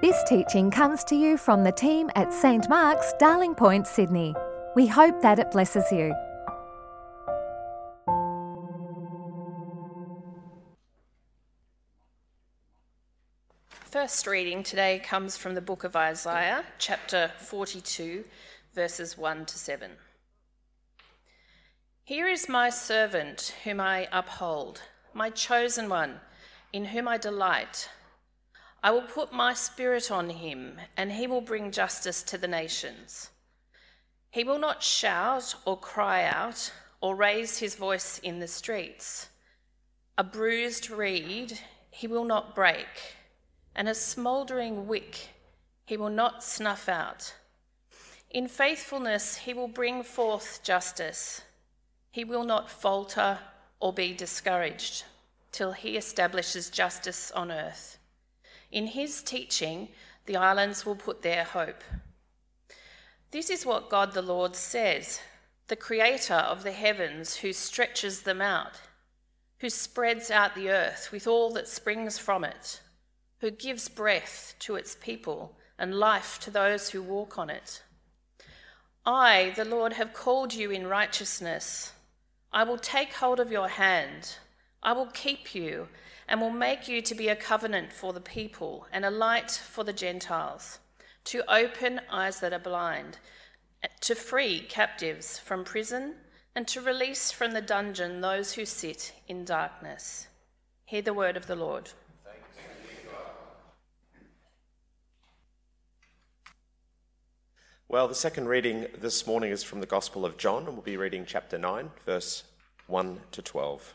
This teaching comes to you from the team at St Mark's, Darling Point, Sydney. We hope that it blesses you. First reading today comes from the book of Isaiah, chapter 42, verses 1 to 7. Here is my servant whom I uphold, my chosen one, in whom I delight. I will put my spirit on him, and he will bring justice to the nations. He will not shout or cry out or raise his voice in the streets. A bruised reed he will not break, and a smouldering wick he will not snuff out. In faithfulness he will bring forth justice. He will not falter or be discouraged till he establishes justice on earth. In his teaching, the islands will put their hope. This is what God the Lord says, the creator of the heavens, who stretches them out, who spreads out the earth with all that springs from it, who gives breath to its people and life to those who walk on it. I, the Lord, have called you in righteousness. I will take hold of your hand. I will keep you and will make you to be a covenant for the people and a light for the Gentiles, to open eyes that are blind, to free captives from prison, and to release from the dungeon those who sit in darkness. Hear the word of the Lord. Well, the second reading this morning is from the Gospel of John, and we'll be reading chapter 9, verse 1 to 12.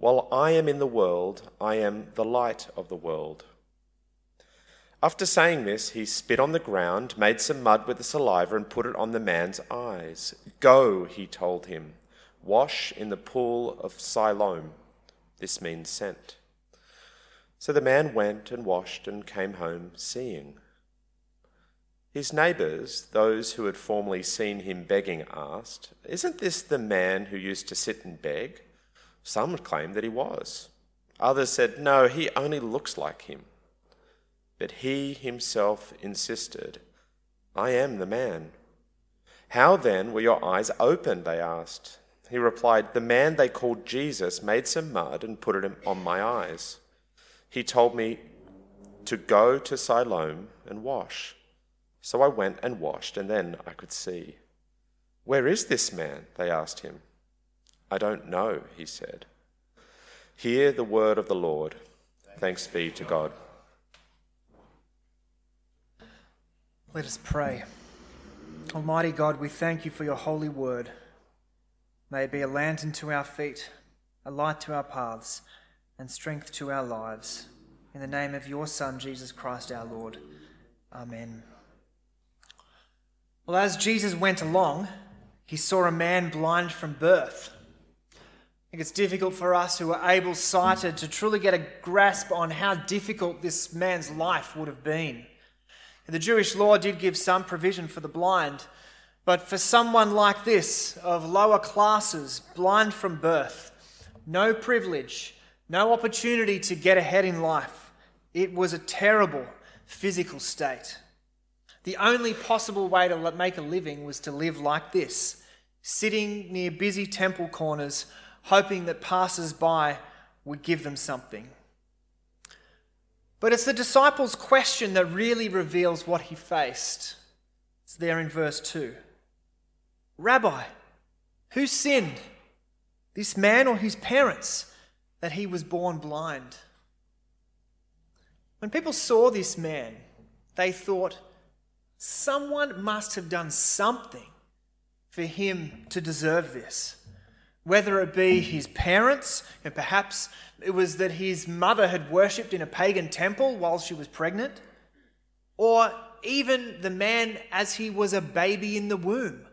While I am in the world, I am the light of the world. After saying this, he spit on the ground, made some mud with the saliva, and put it on the man's eyes. Go, he told him, wash in the pool of Siloam. This means sent. So the man went and washed and came home seeing. His neighbours, those who had formerly seen him begging, asked, Isn't this the man who used to sit and beg? Some claimed that he was. Others said, No, he only looks like him. But he himself insisted, I am the man. How then were your eyes opened? They asked. He replied, The man they called Jesus made some mud and put it on my eyes. He told me to go to Siloam and wash. So I went and washed, and then I could see. Where is this man? They asked him. I don't know, he said. Hear the word of the Lord. Thanks be to God. Let us pray. Almighty God, we thank you for your holy word. May it be a lantern to our feet, a light to our paths, and strength to our lives. In the name of your Son, Jesus Christ our Lord. Amen. Well, as Jesus went along, he saw a man blind from birth. Think it's difficult for us who are able sighted to truly get a grasp on how difficult this man's life would have been. The Jewish law did give some provision for the blind, but for someone like this, of lower classes, blind from birth, no privilege, no opportunity to get ahead in life, it was a terrible physical state. The only possible way to make a living was to live like this, sitting near busy temple corners hoping that passers by would give them something. But it's the disciples' question that really reveals what he faced. It's there in verse 2. Rabbi, who sinned, this man or his parents, that he was born blind? When people saw this man, they thought, someone must have done something for him to deserve this. Whether it be his parents, and perhaps it was that his mother had worshipped in a pagan temple while she was pregnant, or even the man as he was a baby in the womb.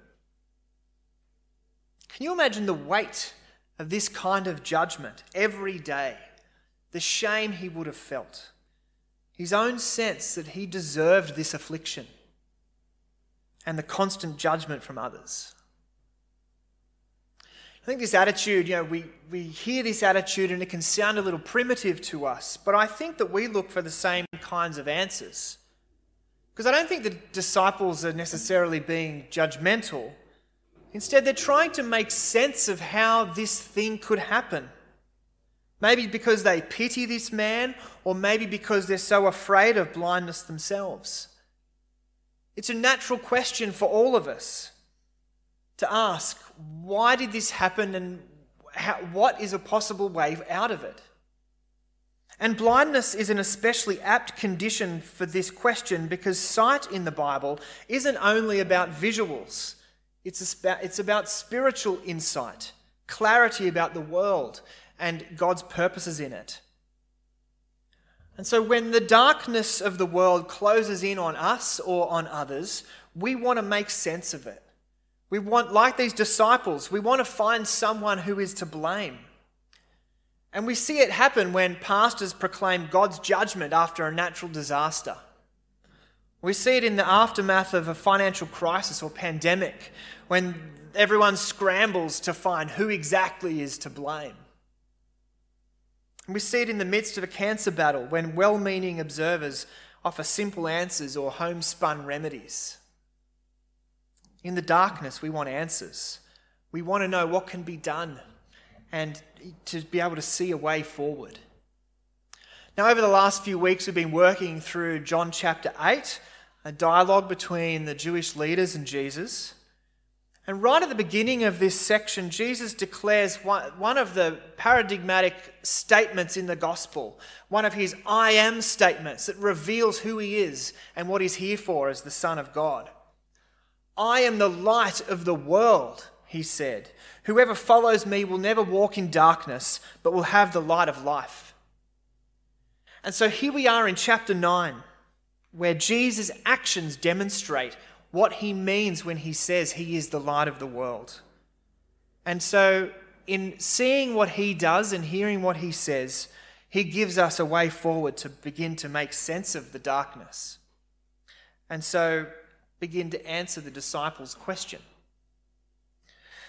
Can you imagine the weight of this kind of judgment every day? The shame he would have felt, his own sense that he deserved this affliction, and the constant judgment from others. I think this attitude, you know, we, we hear this attitude and it can sound a little primitive to us, but I think that we look for the same kinds of answers. Because I don't think the disciples are necessarily being judgmental. Instead, they're trying to make sense of how this thing could happen. Maybe because they pity this man, or maybe because they're so afraid of blindness themselves. It's a natural question for all of us to ask why did this happen and how, what is a possible way out of it? And blindness is an especially apt condition for this question because sight in the Bible isn't only about visuals, it's about, it's about spiritual insight, clarity about the world and God's purposes in it. And so when the darkness of the world closes in on us or on others, we want to make sense of it. We want, like these disciples, we want to find someone who is to blame. And we see it happen when pastors proclaim God's judgment after a natural disaster. We see it in the aftermath of a financial crisis or pandemic when everyone scrambles to find who exactly is to blame. And we see it in the midst of a cancer battle when well meaning observers offer simple answers or homespun remedies. In the darkness, we want answers. We want to know what can be done and to be able to see a way forward. Now, over the last few weeks, we've been working through John chapter 8, a dialogue between the Jewish leaders and Jesus. And right at the beginning of this section, Jesus declares one of the paradigmatic statements in the gospel, one of his I am statements that reveals who he is and what he's here for as the Son of God. I am the light of the world, he said. Whoever follows me will never walk in darkness, but will have the light of life. And so here we are in chapter 9, where Jesus' actions demonstrate what he means when he says he is the light of the world. And so, in seeing what he does and hearing what he says, he gives us a way forward to begin to make sense of the darkness. And so, begin to answer the disciples' question.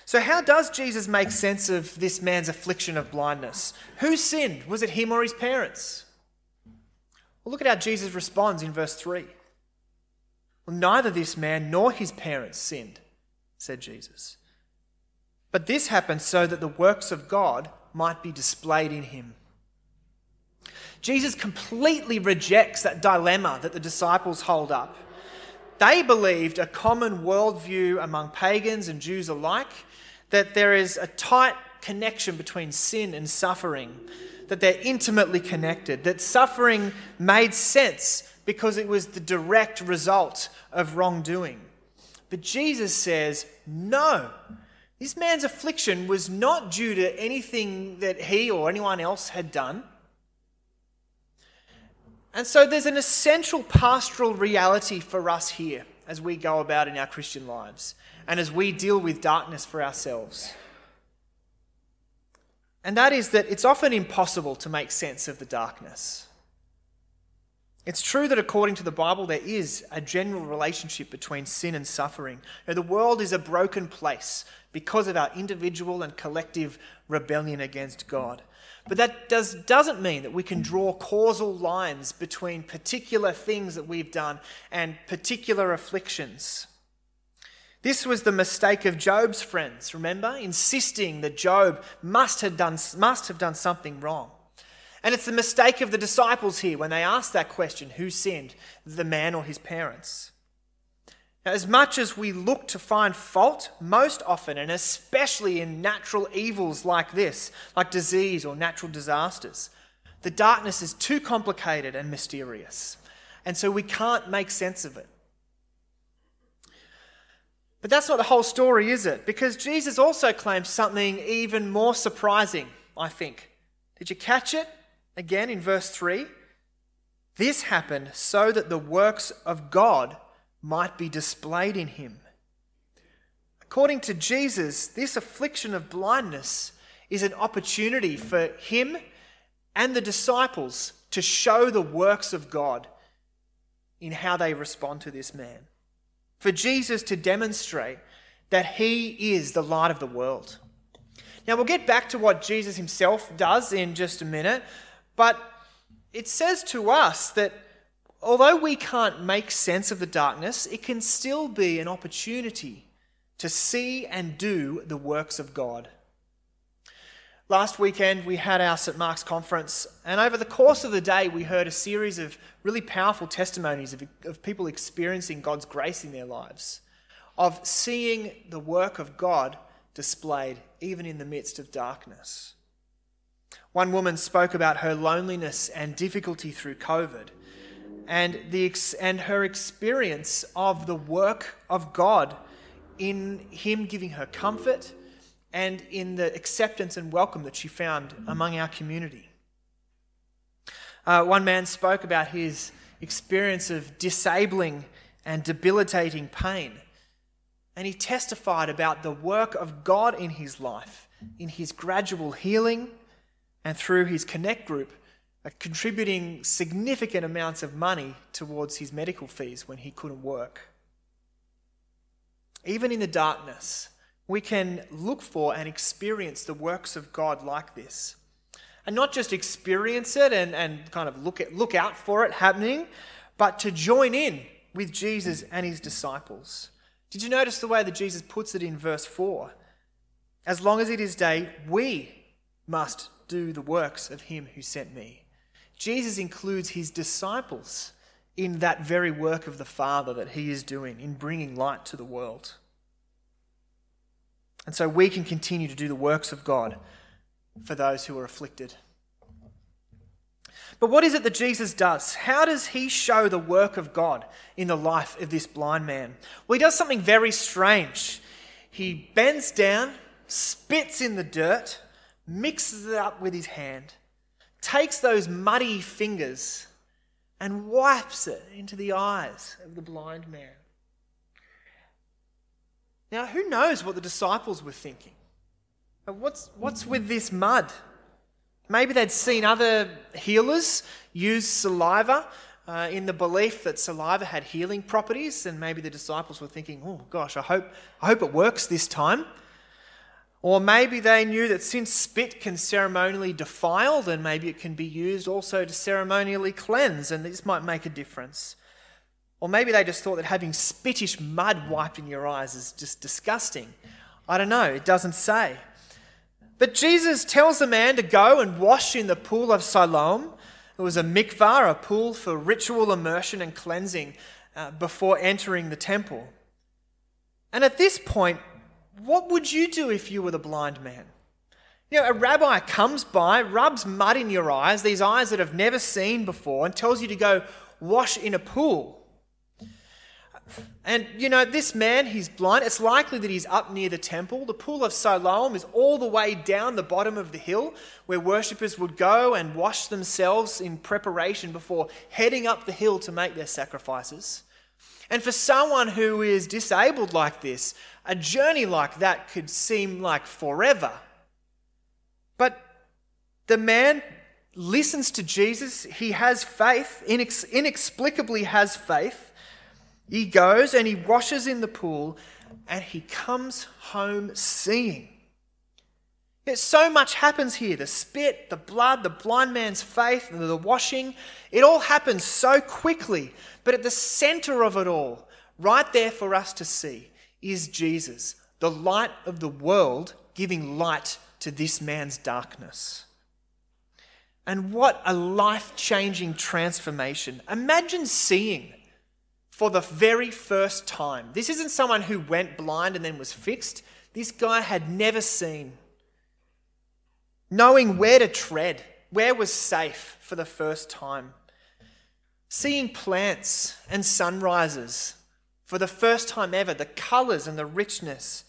So, how does Jesus make sense of this man's affliction of blindness? Who sinned? Was it him or his parents? Well, look at how Jesus responds in verse 3. Well, neither this man nor his parents sinned, said Jesus. But this happened so that the works of God might be displayed in him. Jesus completely rejects that dilemma that the disciples hold up. They believed a common worldview among pagans and Jews alike that there is a tight connection between sin and suffering, that they're intimately connected, that suffering made sense because it was the direct result of wrongdoing. But Jesus says, no, this man's affliction was not due to anything that he or anyone else had done. And so there's an essential pastoral reality for us here as we go about in our Christian lives and as we deal with darkness for ourselves. And that is that it's often impossible to make sense of the darkness. It's true that according to the Bible, there is a general relationship between sin and suffering. Now, the world is a broken place because of our individual and collective rebellion against God. But that does, doesn't mean that we can draw causal lines between particular things that we've done and particular afflictions. This was the mistake of Job's friends, remember? Insisting that Job must have done, must have done something wrong. And it's the mistake of the disciples here when they ask that question who sinned, the man or his parents? As much as we look to find fault, most often, and especially in natural evils like this, like disease or natural disasters, the darkness is too complicated and mysterious. And so we can't make sense of it. But that's not the whole story, is it? Because Jesus also claims something even more surprising, I think. Did you catch it? Again in verse 3. This happened so that the works of God might be displayed in him. According to Jesus, this affliction of blindness is an opportunity for him and the disciples to show the works of God in how they respond to this man. For Jesus to demonstrate that he is the light of the world. Now, we'll get back to what Jesus himself does in just a minute, but it says to us that although we can't make sense of the darkness, it can still be an opportunity to see and do the works of God. Last weekend, we had our St. Mark's conference, and over the course of the day, we heard a series of really powerful testimonies of, of people experiencing God's grace in their lives, of seeing the work of God displayed even in the midst of darkness. One woman spoke about her loneliness and difficulty through COVID and, the, and her experience of the work of God in Him giving her comfort and in the acceptance and welcome that she found among our community. Uh, one man spoke about his experience of disabling and debilitating pain, and he testified about the work of God in his life, in his gradual healing, and through his Connect group, contributing significant amounts of money towards his medical fees when he couldn't work. Even in the darkness, we can look for and experience the works of God like this. And not just experience it and, and kind of look, at, look out for it happening, but to join in with Jesus and his disciples. Did you notice the way that Jesus puts it in verse 4? As long as it is day, we must do the works of him who sent me. Jesus includes his disciples in that very work of the Father that he is doing in bringing light to the world. And so we can continue to do the works of God for those who are afflicted. But what is it that Jesus does? How does he show the work of God in the life of this blind man? Well, he does something very strange. He bends down, spits in the dirt, mixes it up with his hand, takes those muddy fingers, and wipes it into the eyes of the blind man. Now, who knows what the disciples were thinking? What's, what's with this mud? Maybe they'd seen other healers use saliva uh, in the belief that saliva had healing properties, and maybe the disciples were thinking, oh gosh, I hope, I hope it works this time. Or maybe they knew that since spit can ceremonially defile, then maybe it can be used also to ceremonially cleanse, and this might make a difference. Or maybe they just thought that having spittish mud wiped in your eyes is just disgusting. I don't know, it doesn't say. But Jesus tells the man to go and wash in the pool of Siloam. It was a mikvah, a pool for ritual immersion and cleansing uh, before entering the temple. And at this point, what would you do if you were the blind man? You know, a rabbi comes by, rubs mud in your eyes, these eyes that have never seen before, and tells you to go wash in a pool. And you know, this man, he's blind. It's likely that he's up near the temple. The pool of Siloam is all the way down the bottom of the hill where worshippers would go and wash themselves in preparation before heading up the hill to make their sacrifices. And for someone who is disabled like this, a journey like that could seem like forever. But the man listens to Jesus. He has faith, inex- inexplicably has faith. He goes and he washes in the pool and he comes home seeing. Yet so much happens here the spit, the blood, the blind man's faith, the washing. It all happens so quickly. But at the center of it all, right there for us to see, is Jesus, the light of the world, giving light to this man's darkness. And what a life changing transformation. Imagine seeing for the very first time. This isn't someone who went blind and then was fixed. This guy had never seen. Knowing where to tread, where was safe for the first time. Seeing plants and sunrises for the first time ever, the colours and the richness,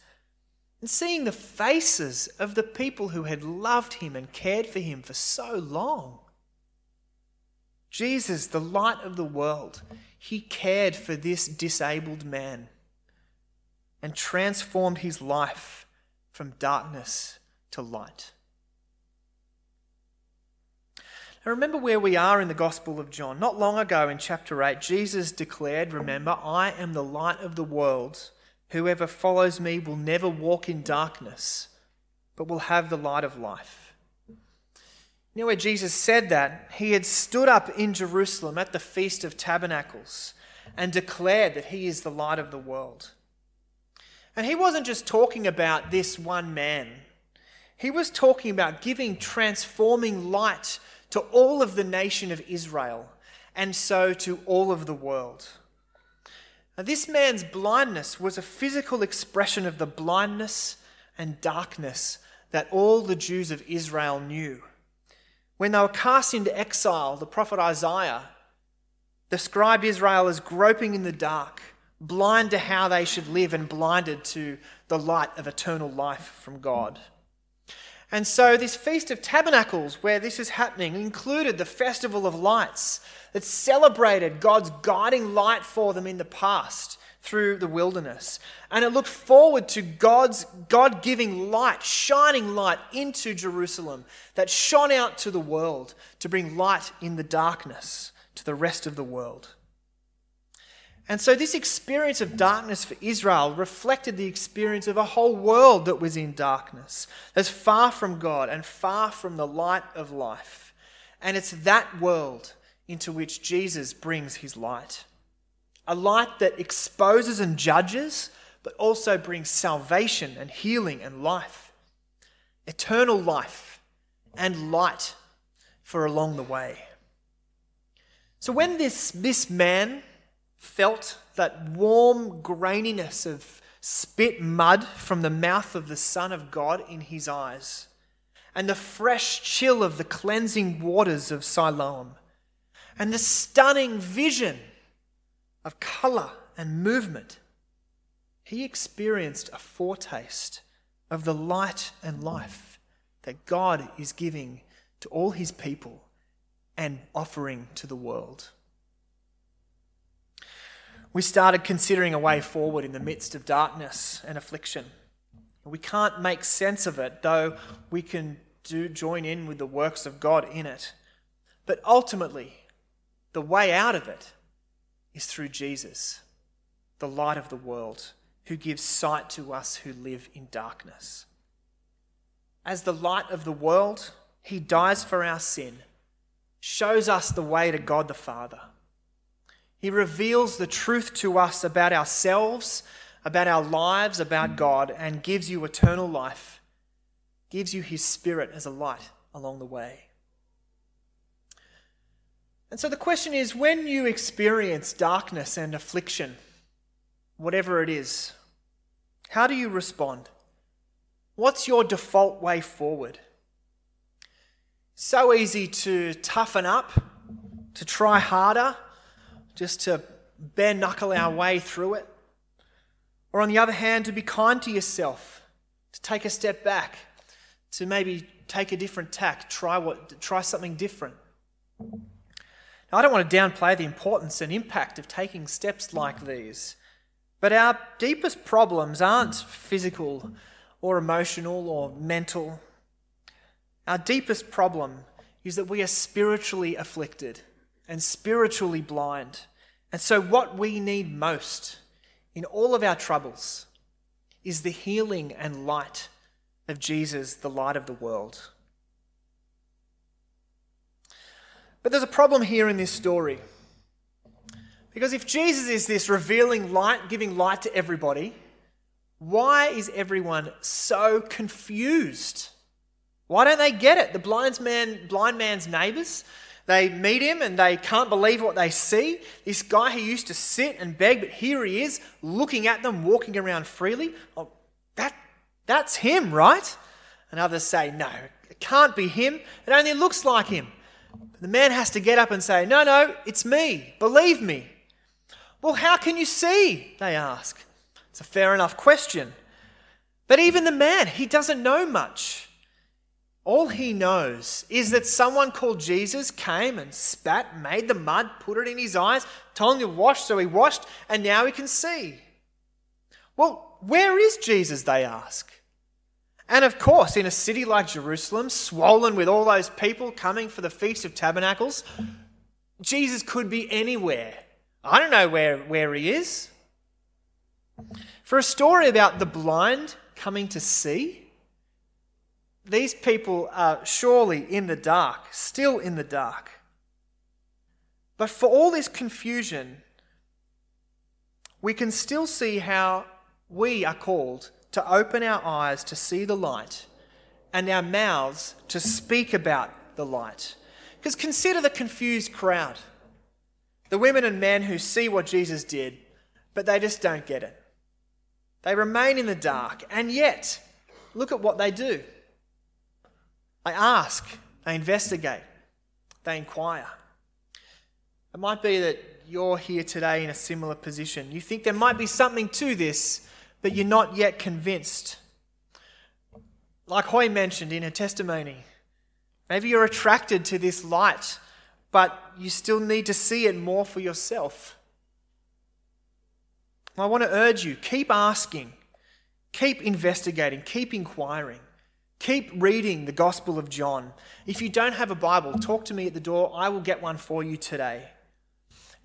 and seeing the faces of the people who had loved him and cared for him for so long. Jesus, the light of the world, he cared for this disabled man and transformed his life from darkness to light. Remember where we are in the Gospel of John. Not long ago in chapter 8, Jesus declared, Remember, I am the light of the world. Whoever follows me will never walk in darkness, but will have the light of life. You know where Jesus said that? He had stood up in Jerusalem at the Feast of Tabernacles and declared that he is the light of the world. And he wasn't just talking about this one man, he was talking about giving transforming light to all of the nation of Israel, and so to all of the world. Now, this man's blindness was a physical expression of the blindness and darkness that all the Jews of Israel knew. When they were cast into exile, the prophet Isaiah described Israel as groping in the dark, blind to how they should live, and blinded to the light of eternal life from God. And so, this Feast of Tabernacles, where this is happening, included the Festival of Lights that celebrated God's guiding light for them in the past through the wilderness. And it looked forward to God's God giving light, shining light into Jerusalem that shone out to the world to bring light in the darkness to the rest of the world. And so, this experience of darkness for Israel reflected the experience of a whole world that was in darkness, that's far from God and far from the light of life. And it's that world into which Jesus brings his light a light that exposes and judges, but also brings salvation and healing and life, eternal life and light for along the way. So, when this, this man, felt that warm graininess of spit mud from the mouth of the Son of God in his eyes, and the fresh chill of the cleansing waters of Siloam, and the stunning vision of colour and movement, he experienced a foretaste of the light and life that God is giving to all his people and offering to the world we started considering a way forward in the midst of darkness and affliction. We can't make sense of it, though we can do join in with the works of God in it. But ultimately, the way out of it is through Jesus, the light of the world, who gives sight to us who live in darkness. As the light of the world, he dies for our sin, shows us the way to God the Father he reveals the truth to us about ourselves, about our lives, about God, and gives you eternal life, gives you His Spirit as a light along the way. And so the question is when you experience darkness and affliction, whatever it is, how do you respond? What's your default way forward? So easy to toughen up, to try harder just to bare knuckle our way through it. Or on the other hand, to be kind to yourself, to take a step back, to maybe take a different tack, try, what, try something different. Now, I don't want to downplay the importance and impact of taking steps like these, but our deepest problems aren't physical or emotional or mental. Our deepest problem is that we are spiritually afflicted and spiritually blind. And so, what we need most in all of our troubles is the healing and light of Jesus, the light of the world. But there's a problem here in this story. Because if Jesus is this revealing light, giving light to everybody, why is everyone so confused? Why don't they get it? The blind, man, blind man's neighbors, they meet him and they can't believe what they see. This guy who used to sit and beg, but here he is looking at them, walking around freely. Oh, that, that's him, right? And others say, no, it can't be him. It only looks like him. The man has to get up and say, no, no, it's me. Believe me. Well, how can you see? They ask. It's a fair enough question. But even the man, he doesn't know much. All he knows is that someone called Jesus came and spat, made the mud, put it in his eyes, told him to wash, so he washed, and now he can see. Well, where is Jesus? They ask. And of course, in a city like Jerusalem, swollen with all those people coming for the Feast of Tabernacles, Jesus could be anywhere. I don't know where, where he is. For a story about the blind coming to see, these people are surely in the dark, still in the dark. But for all this confusion, we can still see how we are called to open our eyes to see the light and our mouths to speak about the light. Because consider the confused crowd the women and men who see what Jesus did, but they just don't get it. They remain in the dark, and yet, look at what they do. They ask, they investigate, they inquire. It might be that you're here today in a similar position. You think there might be something to this, but you're not yet convinced. Like Hoy mentioned in her testimony, maybe you're attracted to this light, but you still need to see it more for yourself. I want to urge you keep asking, keep investigating, keep inquiring. Keep reading the Gospel of John. If you don't have a Bible, talk to me at the door. I will get one for you today.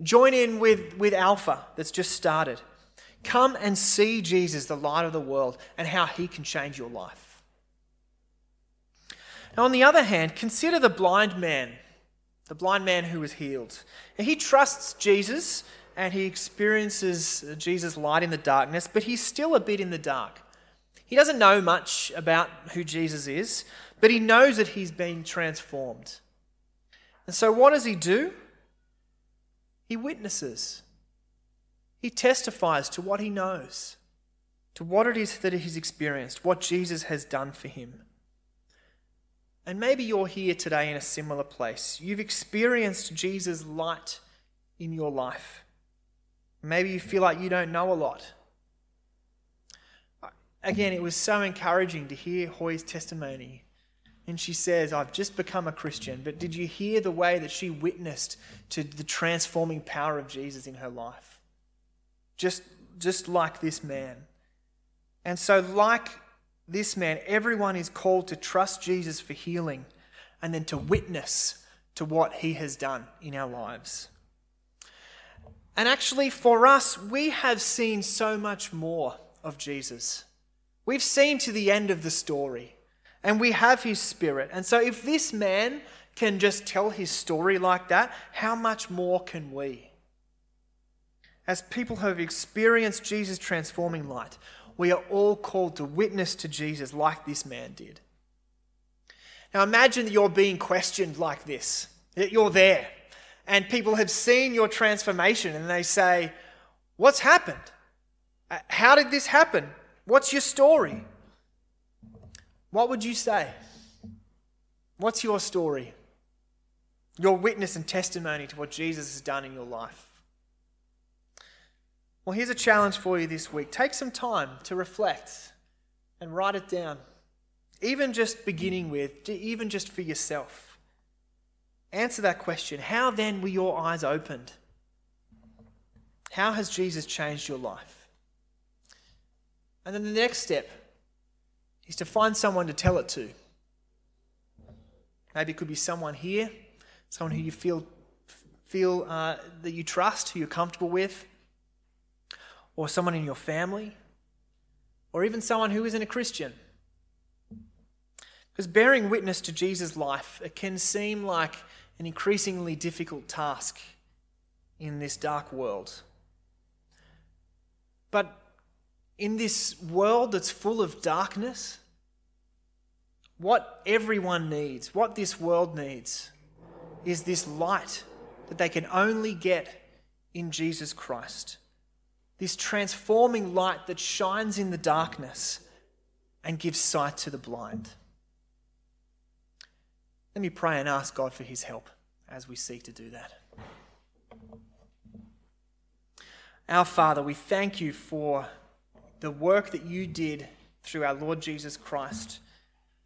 Join in with, with Alpha that's just started. Come and see Jesus, the light of the world, and how he can change your life. Now, on the other hand, consider the blind man, the blind man who was healed. he trusts Jesus and he experiences Jesus' light in the darkness, but he's still a bit in the dark. He doesn't know much about who Jesus is, but he knows that he's being transformed. And so, what does he do? He witnesses. He testifies to what he knows, to what it is that he's experienced, what Jesus has done for him. And maybe you're here today in a similar place. You've experienced Jesus' light in your life. Maybe you feel like you don't know a lot again, it was so encouraging to hear Hoy's testimony. And she says, I've just become a Christian. But did you hear the way that she witnessed to the transforming power of Jesus in her life? Just, just like this man. And so, like this man, everyone is called to trust Jesus for healing and then to witness to what he has done in our lives. And actually, for us, we have seen so much more of Jesus. We've seen to the end of the story and we have his spirit. And so, if this man can just tell his story like that, how much more can we? As people who have experienced Jesus' transforming light, we are all called to witness to Jesus like this man did. Now, imagine that you're being questioned like this, that you're there, and people have seen your transformation and they say, What's happened? Uh, how did this happen? What's your story? What would you say? What's your story? Your witness and testimony to what Jesus has done in your life. Well, here's a challenge for you this week. Take some time to reflect and write it down. Even just beginning with, even just for yourself. Answer that question How then were your eyes opened? How has Jesus changed your life? And then the next step is to find someone to tell it to. Maybe it could be someone here, someone who you feel, feel uh, that you trust, who you're comfortable with, or someone in your family, or even someone who isn't a Christian. Because bearing witness to Jesus' life, it can seem like an increasingly difficult task in this dark world. But in this world that's full of darkness, what everyone needs, what this world needs, is this light that they can only get in Jesus Christ. This transforming light that shines in the darkness and gives sight to the blind. Let me pray and ask God for his help as we seek to do that. Our Father, we thank you for the work that you did through our Lord Jesus Christ,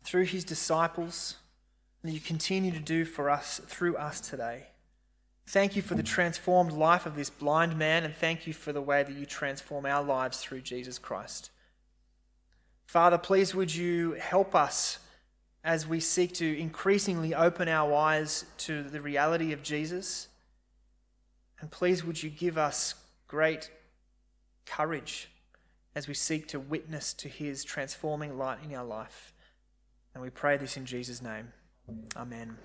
through his disciples, and you continue to do for us through us today. Thank you for the transformed life of this blind man, and thank you for the way that you transform our lives through Jesus Christ. Father, please would you help us as we seek to increasingly open our eyes to the reality of Jesus. And please would you give us great courage as we seek to witness to his transforming light in our life. And we pray this in Jesus' name. Amen.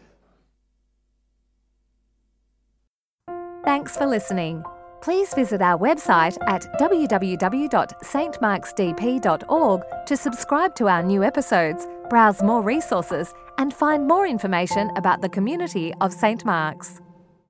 Thanks for listening. Please visit our website at www.stmarksdp.org to subscribe to our new episodes, browse more resources, and find more information about the community of St. Mark's.